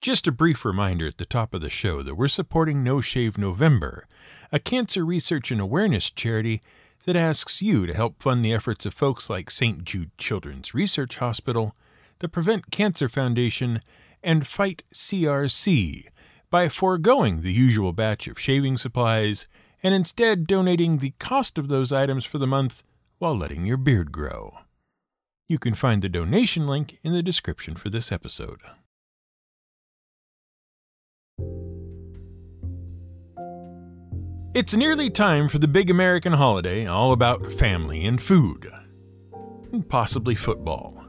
Just a brief reminder at the top of the show that we're supporting No Shave November, a cancer research and awareness charity that asks you to help fund the efforts of folks like St. Jude Children's Research Hospital, the Prevent Cancer Foundation, and Fight CRC by foregoing the usual batch of shaving supplies and instead donating the cost of those items for the month while letting your beard grow. You can find the donation link in the description for this episode. It's nearly time for the big American holiday all about family and food. And possibly football.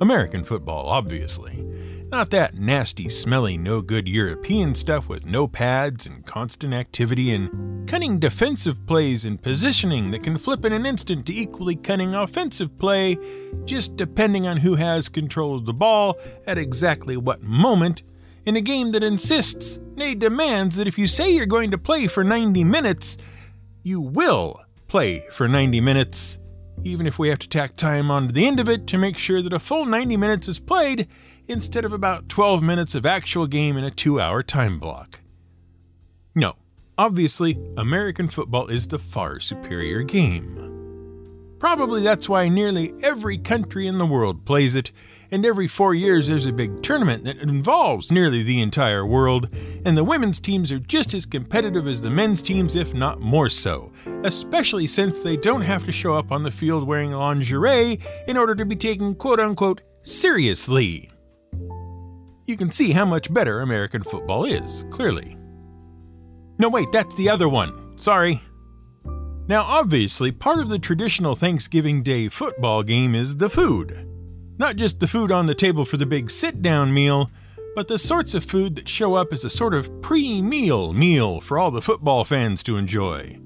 American football, obviously. Not that nasty, smelly, no good European stuff with no pads and constant activity and cunning defensive plays and positioning that can flip in an instant to equally cunning offensive play, just depending on who has control of the ball at exactly what moment in a game that insists, nay, demands that if you say you're going to play for 90 minutes, you will play for 90 minutes, even if we have to tack time onto the end of it to make sure that a full 90 minutes is played instead of about 12 minutes of actual game in a two hour time block. No, obviously, American football is the far superior game. Probably that's why nearly every country in the world plays it, and every four years there's a big tournament that involves nearly the entire world, and the women's teams are just as competitive as the men's teams, if not more so, especially since they don't have to show up on the field wearing lingerie in order to be taken quote unquote seriously. You can see how much better American football is, clearly. No, wait, that's the other one. Sorry. Now, obviously, part of the traditional Thanksgiving Day football game is the food. Not just the food on the table for the big sit down meal, but the sorts of food that show up as a sort of pre meal meal for all the football fans to enjoy.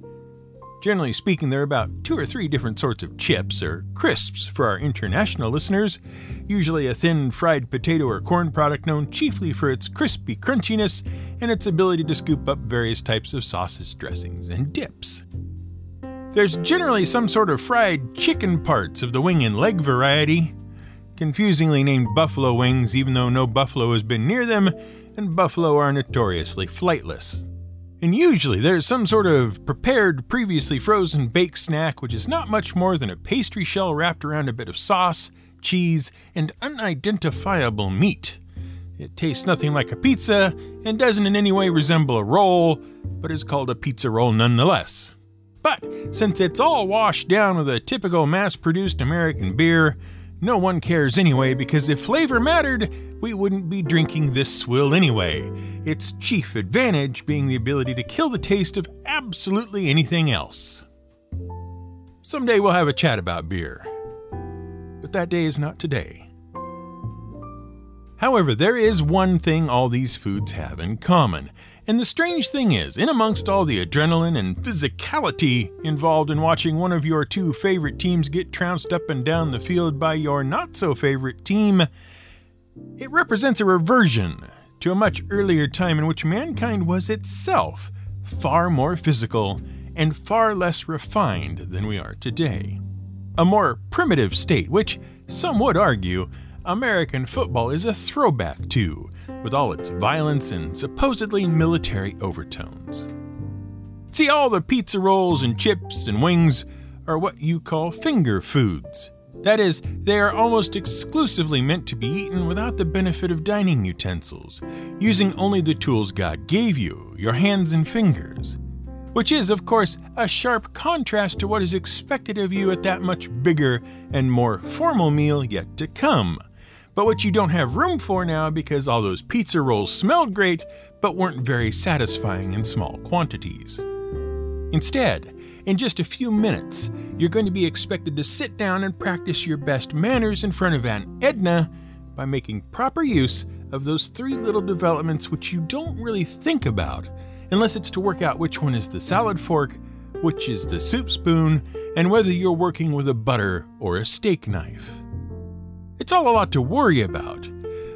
Generally speaking, there are about two or three different sorts of chips, or crisps for our international listeners, usually a thin fried potato or corn product known chiefly for its crispy crunchiness and its ability to scoop up various types of sauces, dressings, and dips. There's generally some sort of fried chicken parts of the wing and leg variety, confusingly named buffalo wings, even though no buffalo has been near them, and buffalo are notoriously flightless. And usually there's some sort of prepared, previously frozen baked snack, which is not much more than a pastry shell wrapped around a bit of sauce, cheese, and unidentifiable meat. It tastes nothing like a pizza and doesn't in any way resemble a roll, but is called a pizza roll nonetheless. But since it's all washed down with a typical mass produced American beer, no one cares anyway because if flavor mattered, we wouldn't be drinking this swill anyway. Its chief advantage being the ability to kill the taste of absolutely anything else. Someday we'll have a chat about beer. But that day is not today. However, there is one thing all these foods have in common, and the strange thing is, in amongst all the adrenaline and physicality involved in watching one of your two favorite teams get trounced up and down the field by your not so favorite team, it represents a reversion to a much earlier time in which mankind was itself far more physical and far less refined than we are today. A more primitive state, which some would argue American football is a throwback to with all its violence and supposedly military overtones. See, all the pizza rolls and chips and wings are what you call finger foods. That is, they are almost exclusively meant to be eaten without the benefit of dining utensils, using only the tools God gave you, your hands and fingers. Which is, of course, a sharp contrast to what is expected of you at that much bigger and more formal meal yet to come but what you don't have room for now because all those pizza rolls smelled great but weren't very satisfying in small quantities. Instead, in just a few minutes, you're going to be expected to sit down and practice your best manners in front of Aunt Edna by making proper use of those three little developments which you don't really think about unless it's to work out which one is the salad fork, which is the soup spoon, and whether you're working with a butter or a steak knife. It's all a lot to worry about,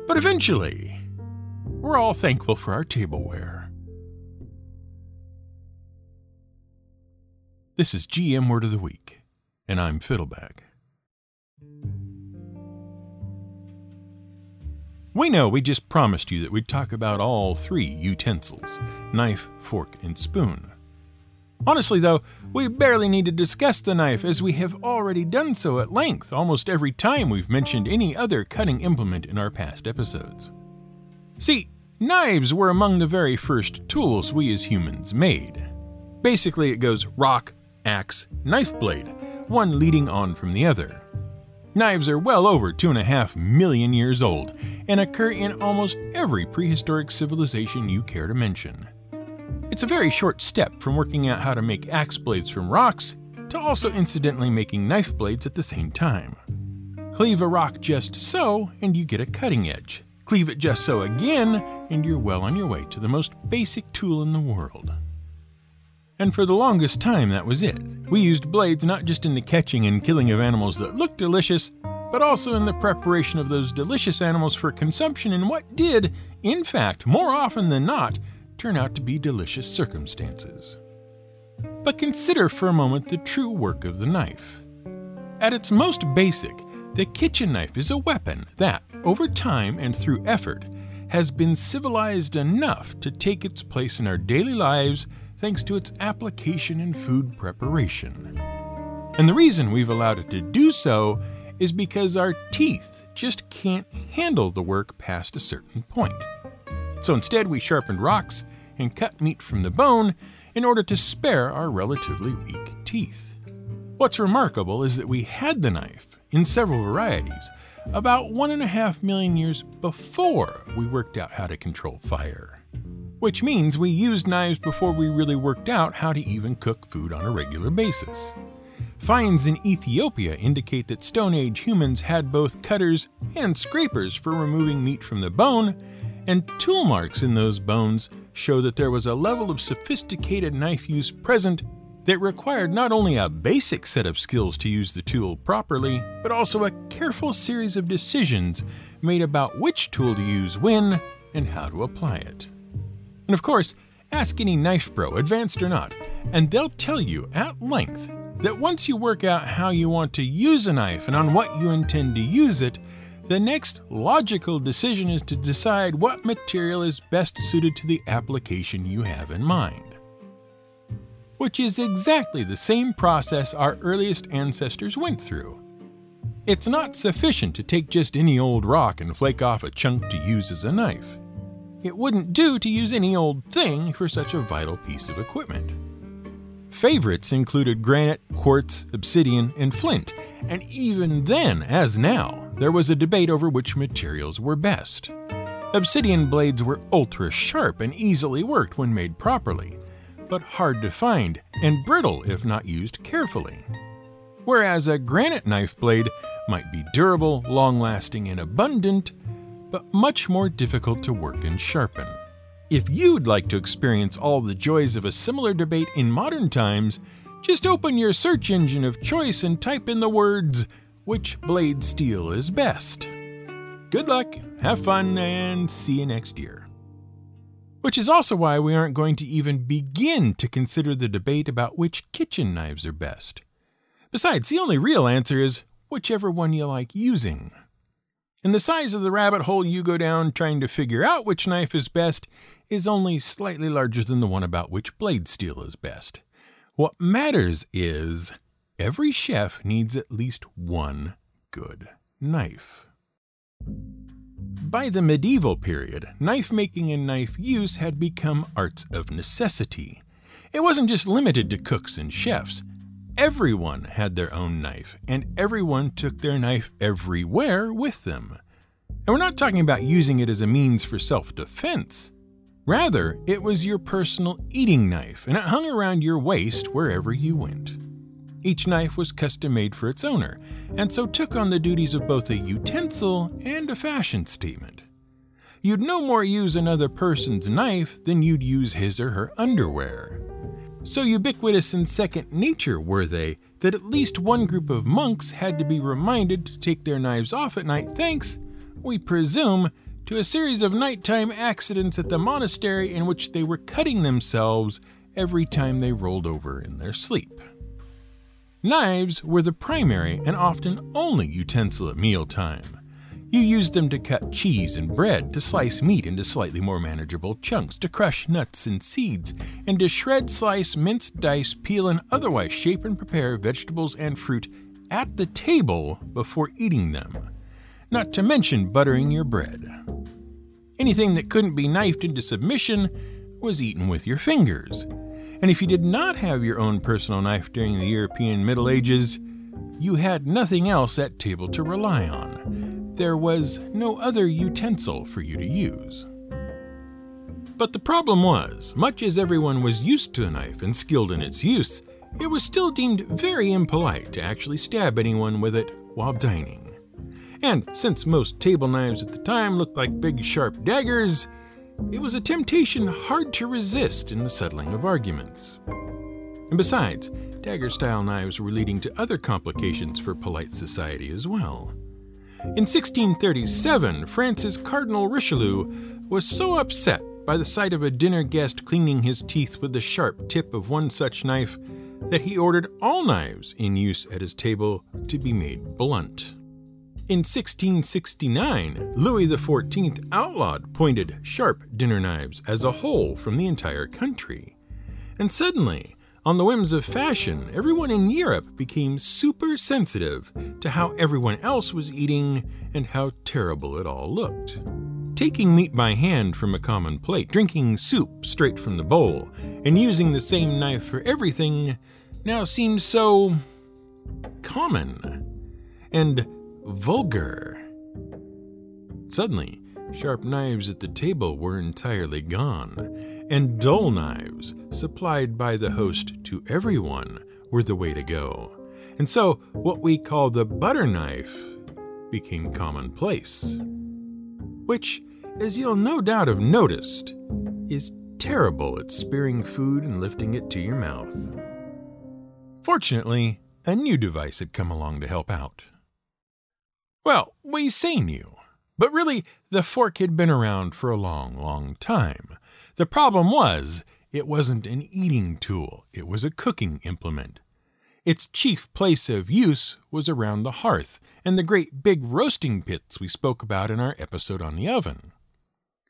but eventually, we're all thankful for our tableware. This is GM Word of the Week, and I'm Fiddleback. We know we just promised you that we'd talk about all three utensils knife, fork, and spoon. Honestly, though, we barely need to discuss the knife as we have already done so at length almost every time we've mentioned any other cutting implement in our past episodes. See, knives were among the very first tools we as humans made. Basically, it goes rock, axe, knife blade, one leading on from the other. Knives are well over two and a half million years old and occur in almost every prehistoric civilization you care to mention. It's a very short step from working out how to make axe blades from rocks to also incidentally making knife blades at the same time. Cleave a rock just so, and you get a cutting edge. Cleave it just so again, and you're well on your way to the most basic tool in the world. And for the longest time, that was it. We used blades not just in the catching and killing of animals that looked delicious, but also in the preparation of those delicious animals for consumption in what did, in fact, more often than not, turn out to be delicious circumstances. But consider for a moment the true work of the knife. At its most basic, the kitchen knife is a weapon that, over time and through effort, has been civilized enough to take its place in our daily lives thanks to its application in food preparation. And the reason we've allowed it to do so is because our teeth just can't handle the work past a certain point. So instead, we sharpened rocks and cut meat from the bone in order to spare our relatively weak teeth. What's remarkable is that we had the knife in several varieties about one and a half million years before we worked out how to control fire. Which means we used knives before we really worked out how to even cook food on a regular basis. Finds in Ethiopia indicate that Stone Age humans had both cutters and scrapers for removing meat from the bone, and tool marks in those bones show that there was a level of sophisticated knife use present that required not only a basic set of skills to use the tool properly, but also a careful series of decisions made about which tool to use when and how to apply it. And of course, ask any knife bro, advanced or not, and they'll tell you at length that once you work out how you want to use a knife and on what you intend to use it, the next logical decision is to decide what material is best suited to the application you have in mind. Which is exactly the same process our earliest ancestors went through. It's not sufficient to take just any old rock and flake off a chunk to use as a knife. It wouldn't do to use any old thing for such a vital piece of equipment. Favorites included granite, quartz, obsidian, and flint, and even then, as now, there was a debate over which materials were best. Obsidian blades were ultra sharp and easily worked when made properly, but hard to find and brittle if not used carefully. Whereas a granite knife blade might be durable, long lasting, and abundant, but much more difficult to work and sharpen. If you'd like to experience all the joys of a similar debate in modern times, just open your search engine of choice and type in the words which blade steel is best. Good luck, have fun, and see you next year. Which is also why we aren't going to even begin to consider the debate about which kitchen knives are best. Besides, the only real answer is whichever one you like using. And the size of the rabbit hole you go down trying to figure out which knife is best is only slightly larger than the one about which blade steel is best. What matters is every chef needs at least one good knife. By the medieval period, knife making and knife use had become arts of necessity. It wasn't just limited to cooks and chefs. Everyone had their own knife, and everyone took their knife everywhere with them. And we're not talking about using it as a means for self defense. Rather, it was your personal eating knife, and it hung around your waist wherever you went. Each knife was custom made for its owner, and so took on the duties of both a utensil and a fashion statement. You'd no more use another person's knife than you'd use his or her underwear. So ubiquitous and second nature were they that at least one group of monks had to be reminded to take their knives off at night thanks, we presume, to a series of nighttime accidents at the monastery in which they were cutting themselves every time they rolled over in their sleep. Knives were the primary and often only utensil at mealtime. You used them to cut cheese and bread, to slice meat into slightly more manageable chunks, to crush nuts and seeds, and to shred, slice, mince, dice, peel, and otherwise shape and prepare vegetables and fruit at the table before eating them. Not to mention buttering your bread. Anything that couldn't be knifed into submission was eaten with your fingers. And if you did not have your own personal knife during the European Middle Ages, you had nothing else at table to rely on there was no other utensil for you to use. But the problem was, much as everyone was used to a knife and skilled in its use, it was still deemed very impolite to actually stab anyone with it while dining. And since most table knives at the time looked like big sharp daggers, it was a temptation hard to resist in the settling of arguments. And besides, dagger style knives were leading to other complications for polite society as well. In 1637, France's Cardinal Richelieu was so upset by the sight of a dinner guest cleaning his teeth with the sharp tip of one such knife that he ordered all knives in use at his table to be made blunt. In 1669, Louis XIV outlawed pointed, sharp dinner knives as a whole from the entire country. And suddenly, on the whims of fashion, everyone in Europe became super sensitive to how everyone else was eating and how terrible it all looked. Taking meat by hand from a common plate, drinking soup straight from the bowl, and using the same knife for everything now seemed so common and vulgar. Suddenly, sharp knives at the table were entirely gone, and dull knives, supplied by the host to everyone, were the way to go. And so, what we call the butter knife became commonplace. Which, as you'll no doubt have noticed, is terrible at spearing food and lifting it to your mouth. Fortunately, a new device had come along to help out. Well, we say new, but really, the fork had been around for a long, long time. The problem was, it wasn't an eating tool, it was a cooking implement. Its chief place of use was around the hearth and the great big roasting pits we spoke about in our episode on the oven.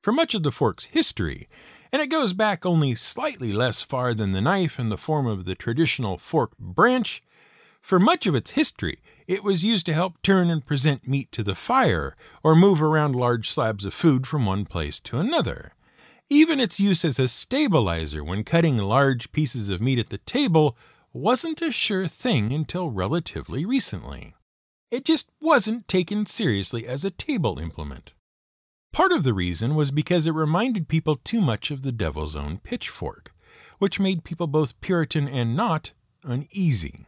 For much of the fork's history, and it goes back only slightly less far than the knife in the form of the traditional forked branch, for much of its history, it was used to help turn and present meat to the fire or move around large slabs of food from one place to another. Even its use as a stabilizer when cutting large pieces of meat at the table wasn't a sure thing until relatively recently. It just wasn't taken seriously as a table implement. Part of the reason was because it reminded people too much of the devil's own pitchfork, which made people both Puritan and not uneasy.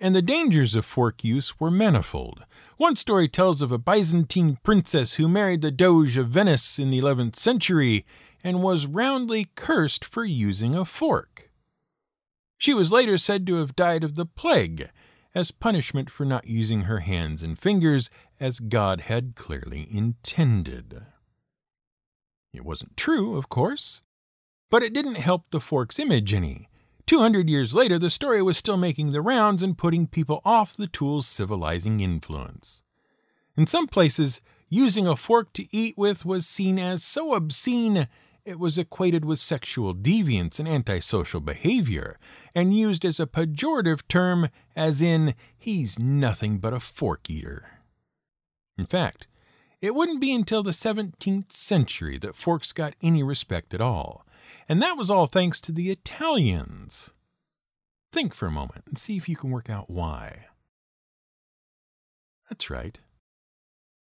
And the dangers of fork use were manifold. One story tells of a Byzantine princess who married the Doge of Venice in the 11th century and was roundly cursed for using a fork. She was later said to have died of the plague as punishment for not using her hands and fingers as God had clearly intended. It wasn't true, of course, but it didn't help the fork's image any. Two hundred years later, the story was still making the rounds and putting people off the tool's civilizing influence. In some places, using a fork to eat with was seen as so obscene it was equated with sexual deviance and antisocial behavior, and used as a pejorative term, as in, he's nothing but a fork eater. In fact, it wouldn't be until the 17th century that forks got any respect at all, and that was all thanks to the Italians. Think for a moment and see if you can work out why. That's right.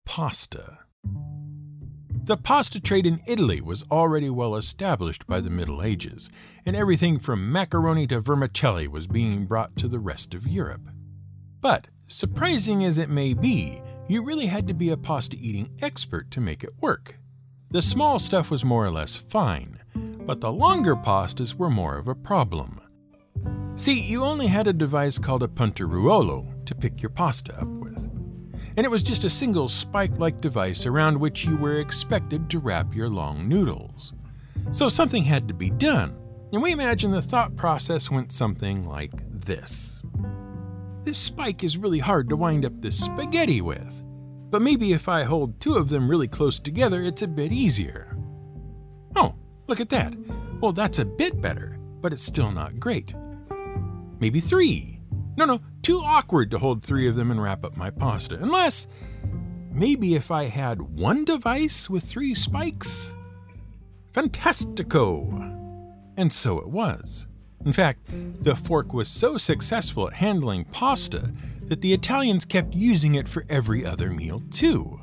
Pasta. The pasta trade in Italy was already well established by the Middle Ages, and everything from macaroni to vermicelli was being brought to the rest of Europe. But, surprising as it may be, you really had to be a pasta eating expert to make it work. The small stuff was more or less fine, but the longer pastas were more of a problem. See, you only had a device called a punteruolo to pick your pasta up with and it was just a single spike like device around which you were expected to wrap your long noodles. So something had to be done, and we imagine the thought process went something like this This spike is really hard to wind up this spaghetti with. but maybe if I hold two of them really close together, it's a bit easier. Look at that. Well, that's a bit better, but it's still not great. Maybe three. No, no, too awkward to hold three of them and wrap up my pasta. Unless, maybe if I had one device with three spikes? Fantastico! And so it was. In fact, the fork was so successful at handling pasta that the Italians kept using it for every other meal, too.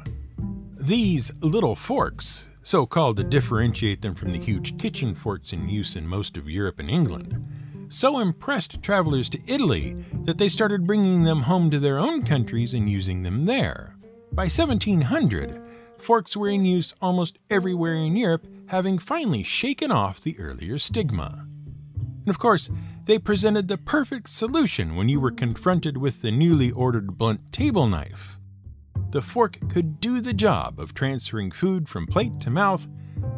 These little forks, so called to differentiate them from the huge kitchen forks in use in most of Europe and England, so impressed travelers to Italy that they started bringing them home to their own countries and using them there. By 1700, forks were in use almost everywhere in Europe, having finally shaken off the earlier stigma. And of course, they presented the perfect solution when you were confronted with the newly ordered blunt table knife. The fork could do the job of transferring food from plate to mouth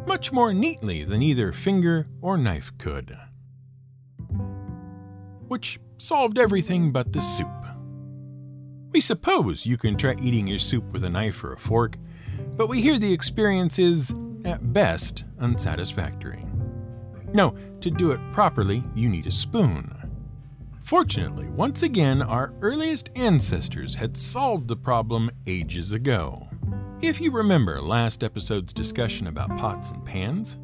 much more neatly than either finger or knife could. Which solved everything but the soup. We suppose you can try eating your soup with a knife or a fork, but we hear the experience is, at best, unsatisfactory. No, to do it properly, you need a spoon. Fortunately, once again, our earliest ancestors had solved the problem ages ago. If you remember last episode's discussion about pots and pans,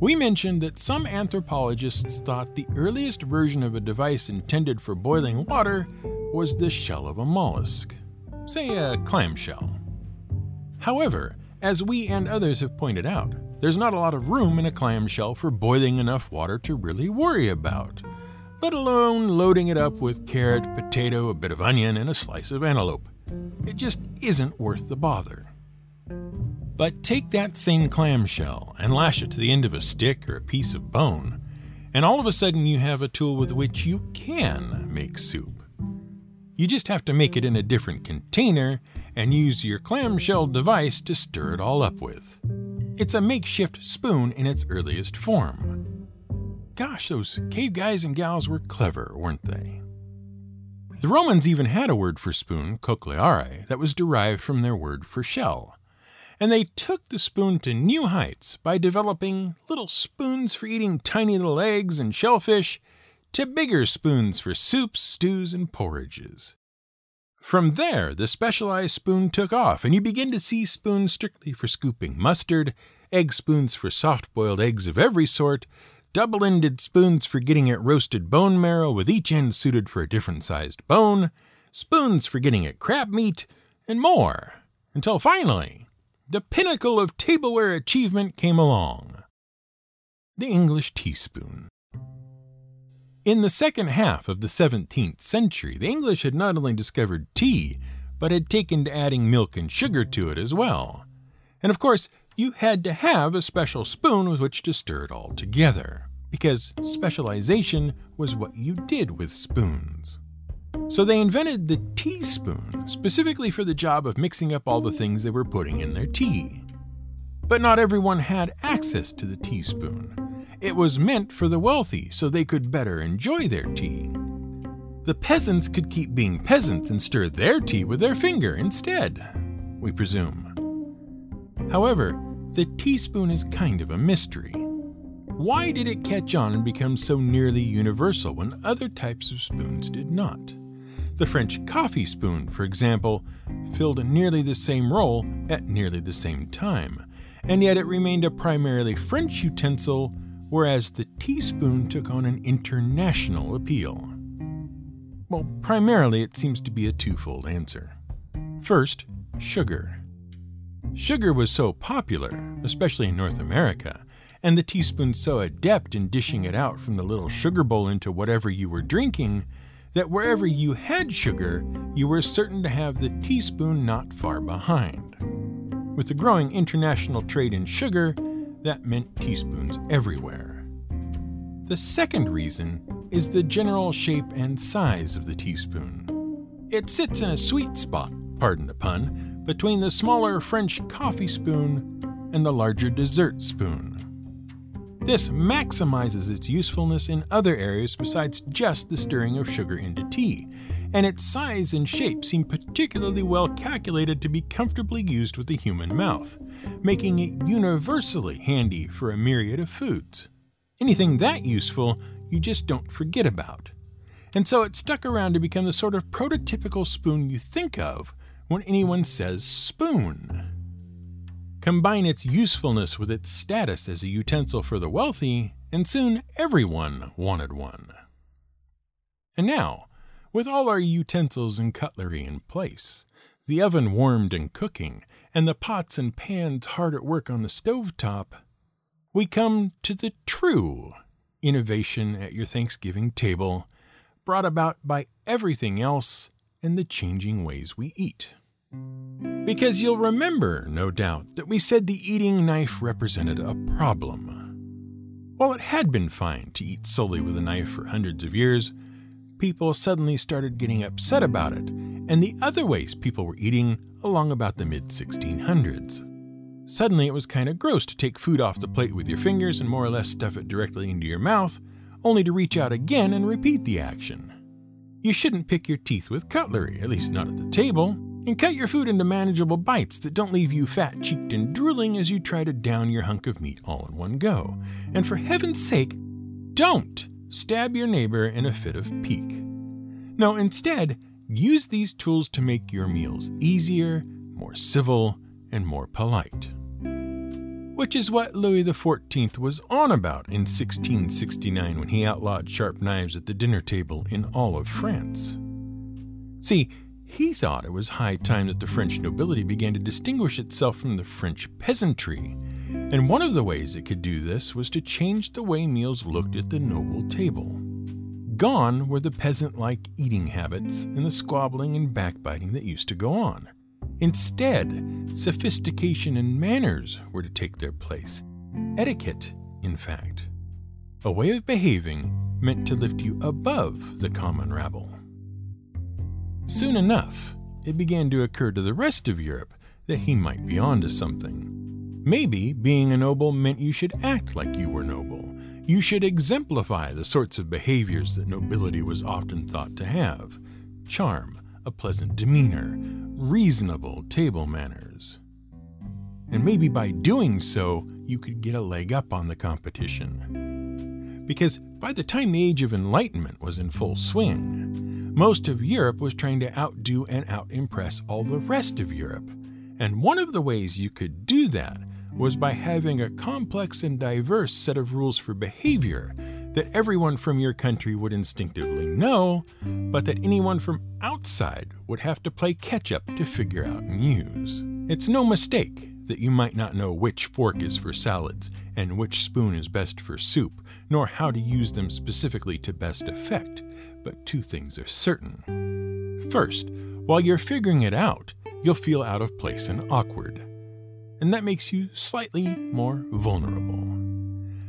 we mentioned that some anthropologists thought the earliest version of a device intended for boiling water was the shell of a mollusk, say a clamshell. However, as we and others have pointed out, there's not a lot of room in a clamshell for boiling enough water to really worry about, let alone loading it up with carrot, potato, a bit of onion, and a slice of antelope. It just isn't worth the bother. But take that same clamshell and lash it to the end of a stick or a piece of bone, and all of a sudden you have a tool with which you can make soup. You just have to make it in a different container and use your clamshell device to stir it all up with. It's a makeshift spoon in its earliest form. Gosh, those cave guys and gals were clever, weren't they? The Romans even had a word for spoon, cochleare, that was derived from their word for shell. And they took the spoon to new heights by developing little spoons for eating tiny little eggs and shellfish to bigger spoons for soups, stews, and porridges. From there, the specialized spoon took off, and you begin to see spoons strictly for scooping mustard, egg spoons for soft boiled eggs of every sort, double ended spoons for getting at roasted bone marrow with each end suited for a different sized bone, spoons for getting at crab meat, and more, until finally, the pinnacle of tableware achievement came along the English teaspoon. In the second half of the 17th century, the English had not only discovered tea, but had taken to adding milk and sugar to it as well. And of course, you had to have a special spoon with which to stir it all together, because specialization was what you did with spoons. So they invented the teaspoon specifically for the job of mixing up all the things they were putting in their tea. But not everyone had access to the teaspoon. It was meant for the wealthy so they could better enjoy their tea. The peasants could keep being peasants and stir their tea with their finger instead, we presume. However, the teaspoon is kind of a mystery. Why did it catch on and become so nearly universal when other types of spoons did not? The French coffee spoon, for example, filled nearly the same role at nearly the same time, and yet it remained a primarily French utensil whereas the teaspoon took on an international appeal? Well, primarily it seems to be a twofold answer. First, sugar. Sugar was so popular, especially in North America, and the teaspoon so adept in dishing it out from the little sugar bowl into whatever you were drinking, that wherever you had sugar, you were certain to have the teaspoon not far behind. With the growing international trade in sugar, that meant teaspoons everywhere. The second reason is the general shape and size of the teaspoon. It sits in a sweet spot, pardon the pun, between the smaller French coffee spoon and the larger dessert spoon. This maximizes its usefulness in other areas besides just the stirring of sugar into tea, and its size and shape seem particularly well calculated to be comfortably used with the human mouth, making it universally handy for a myriad of foods. Anything that useful, you just don't forget about. And so it stuck around to become the sort of prototypical spoon you think of when anyone says spoon. Combine its usefulness with its status as a utensil for the wealthy, and soon everyone wanted one. And now, with all our utensils and cutlery in place, the oven warmed and cooking, and the pots and pans hard at work on the stove top, we come to the true innovation at your Thanksgiving table, brought about by everything else and the changing ways we eat. Because you'll remember, no doubt, that we said the eating knife represented a problem. While it had been fine to eat solely with a knife for hundreds of years, people suddenly started getting upset about it, and the other ways people were eating along about the mid 1600s. Suddenly, it was kind of gross to take food off the plate with your fingers and more or less stuff it directly into your mouth, only to reach out again and repeat the action. You shouldn't pick your teeth with cutlery, at least not at the table, and cut your food into manageable bites that don't leave you fat cheeked and drooling as you try to down your hunk of meat all in one go. And for heaven's sake, don't stab your neighbor in a fit of pique. No, instead, use these tools to make your meals easier, more civil, and more polite. Which is what Louis XIV was on about in 1669 when he outlawed sharp knives at the dinner table in all of France. See, he thought it was high time that the French nobility began to distinguish itself from the French peasantry and one of the ways it could do this was to change the way meals looked at the noble table. Gone were the peasant like eating habits and the squabbling and backbiting that used to go on. Instead, sophistication and manners were to take their place. Etiquette, in fact. A way of behaving meant to lift you above the common rabble. Soon enough, it began to occur to the rest of Europe that he might be onto something. Maybe being a noble meant you should act like you were noble. You should exemplify the sorts of behaviors that nobility was often thought to have charm, a pleasant demeanor, reasonable table manners. And maybe by doing so, you could get a leg up on the competition. Because by the time the Age of Enlightenment was in full swing, most of Europe was trying to outdo and out impress all the rest of Europe. And one of the ways you could do that was by having a complex and diverse set of rules for behavior that everyone from your country would instinctively know, but that anyone from outside would have to play catch up to figure out and use. It's no mistake that you might not know which fork is for salads and which spoon is best for soup, nor how to use them specifically to best effect, but two things are certain. First, while you're figuring it out, you'll feel out of place and awkward and that makes you slightly more vulnerable.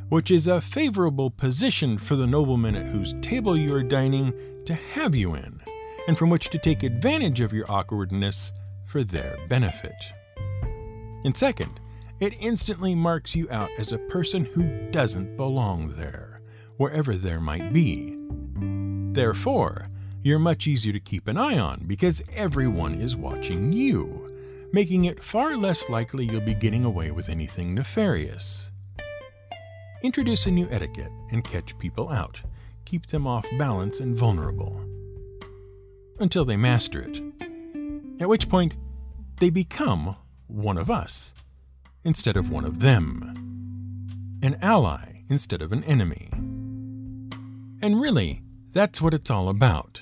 Which is a favorable position for the nobleman at whose table you are dining to have you in, and from which to take advantage of your awkwardness for their benefit. And second, it instantly marks you out as a person who doesn't belong there, wherever there might be. Therefore, you're much easier to keep an eye on because everyone is watching you making it far less likely you'll be getting away with anything nefarious. Introduce a new etiquette and catch people out. Keep them off balance and vulnerable. Until they master it. At which point, they become one of us instead of one of them. An ally instead of an enemy. And really, that's what it's all about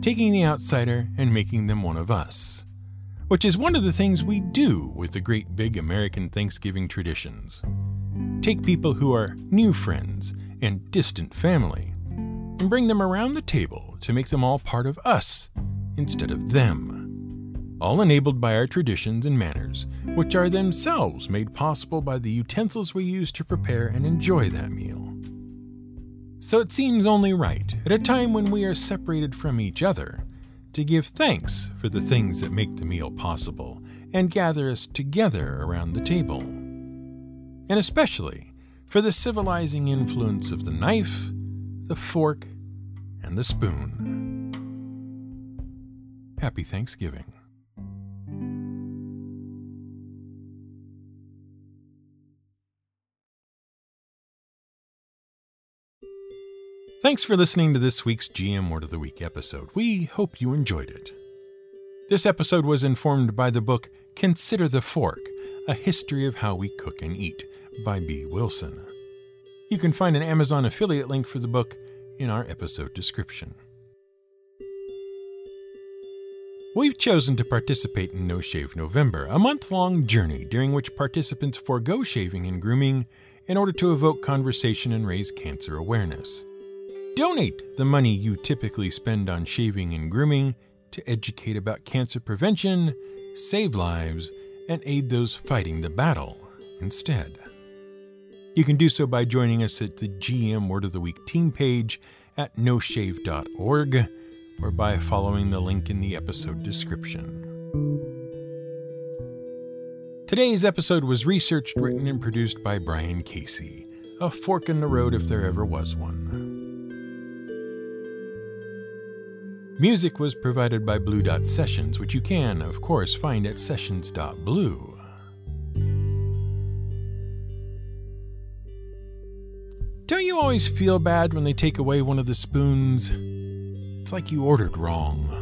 taking the outsider and making them one of us which is one of the things we do with the great big American Thanksgiving traditions. Take people who are new friends and distant family and bring them around the table to make them all part of us instead of them. All enabled by our traditions and manners, which are themselves made possible by the utensils we use to prepare and enjoy that meal. So it seems only right, at a time when we are separated from each other, to give thanks for the things that make the meal possible and gather us together around the table. And especially for the civilizing influence of the knife, the fork, and the spoon. Happy Thanksgiving. Thanks for listening to this week's GM Word of the Week episode. We hope you enjoyed it. This episode was informed by the book Consider the Fork A History of How We Cook and Eat by Bee Wilson. You can find an Amazon affiliate link for the book in our episode description. We've chosen to participate in No Shave November, a month long journey during which participants forego shaving and grooming in order to evoke conversation and raise cancer awareness. Donate the money you typically spend on shaving and grooming to educate about cancer prevention, save lives, and aid those fighting the battle instead. You can do so by joining us at the GM Word of the Week team page at noshave.org or by following the link in the episode description. Today's episode was researched, written, and produced by Brian Casey, a fork in the road if there ever was one. Music was provided by Blue Dot Sessions, which you can, of course, find at sessions.blue. Don't you always feel bad when they take away one of the spoons? It's like you ordered wrong.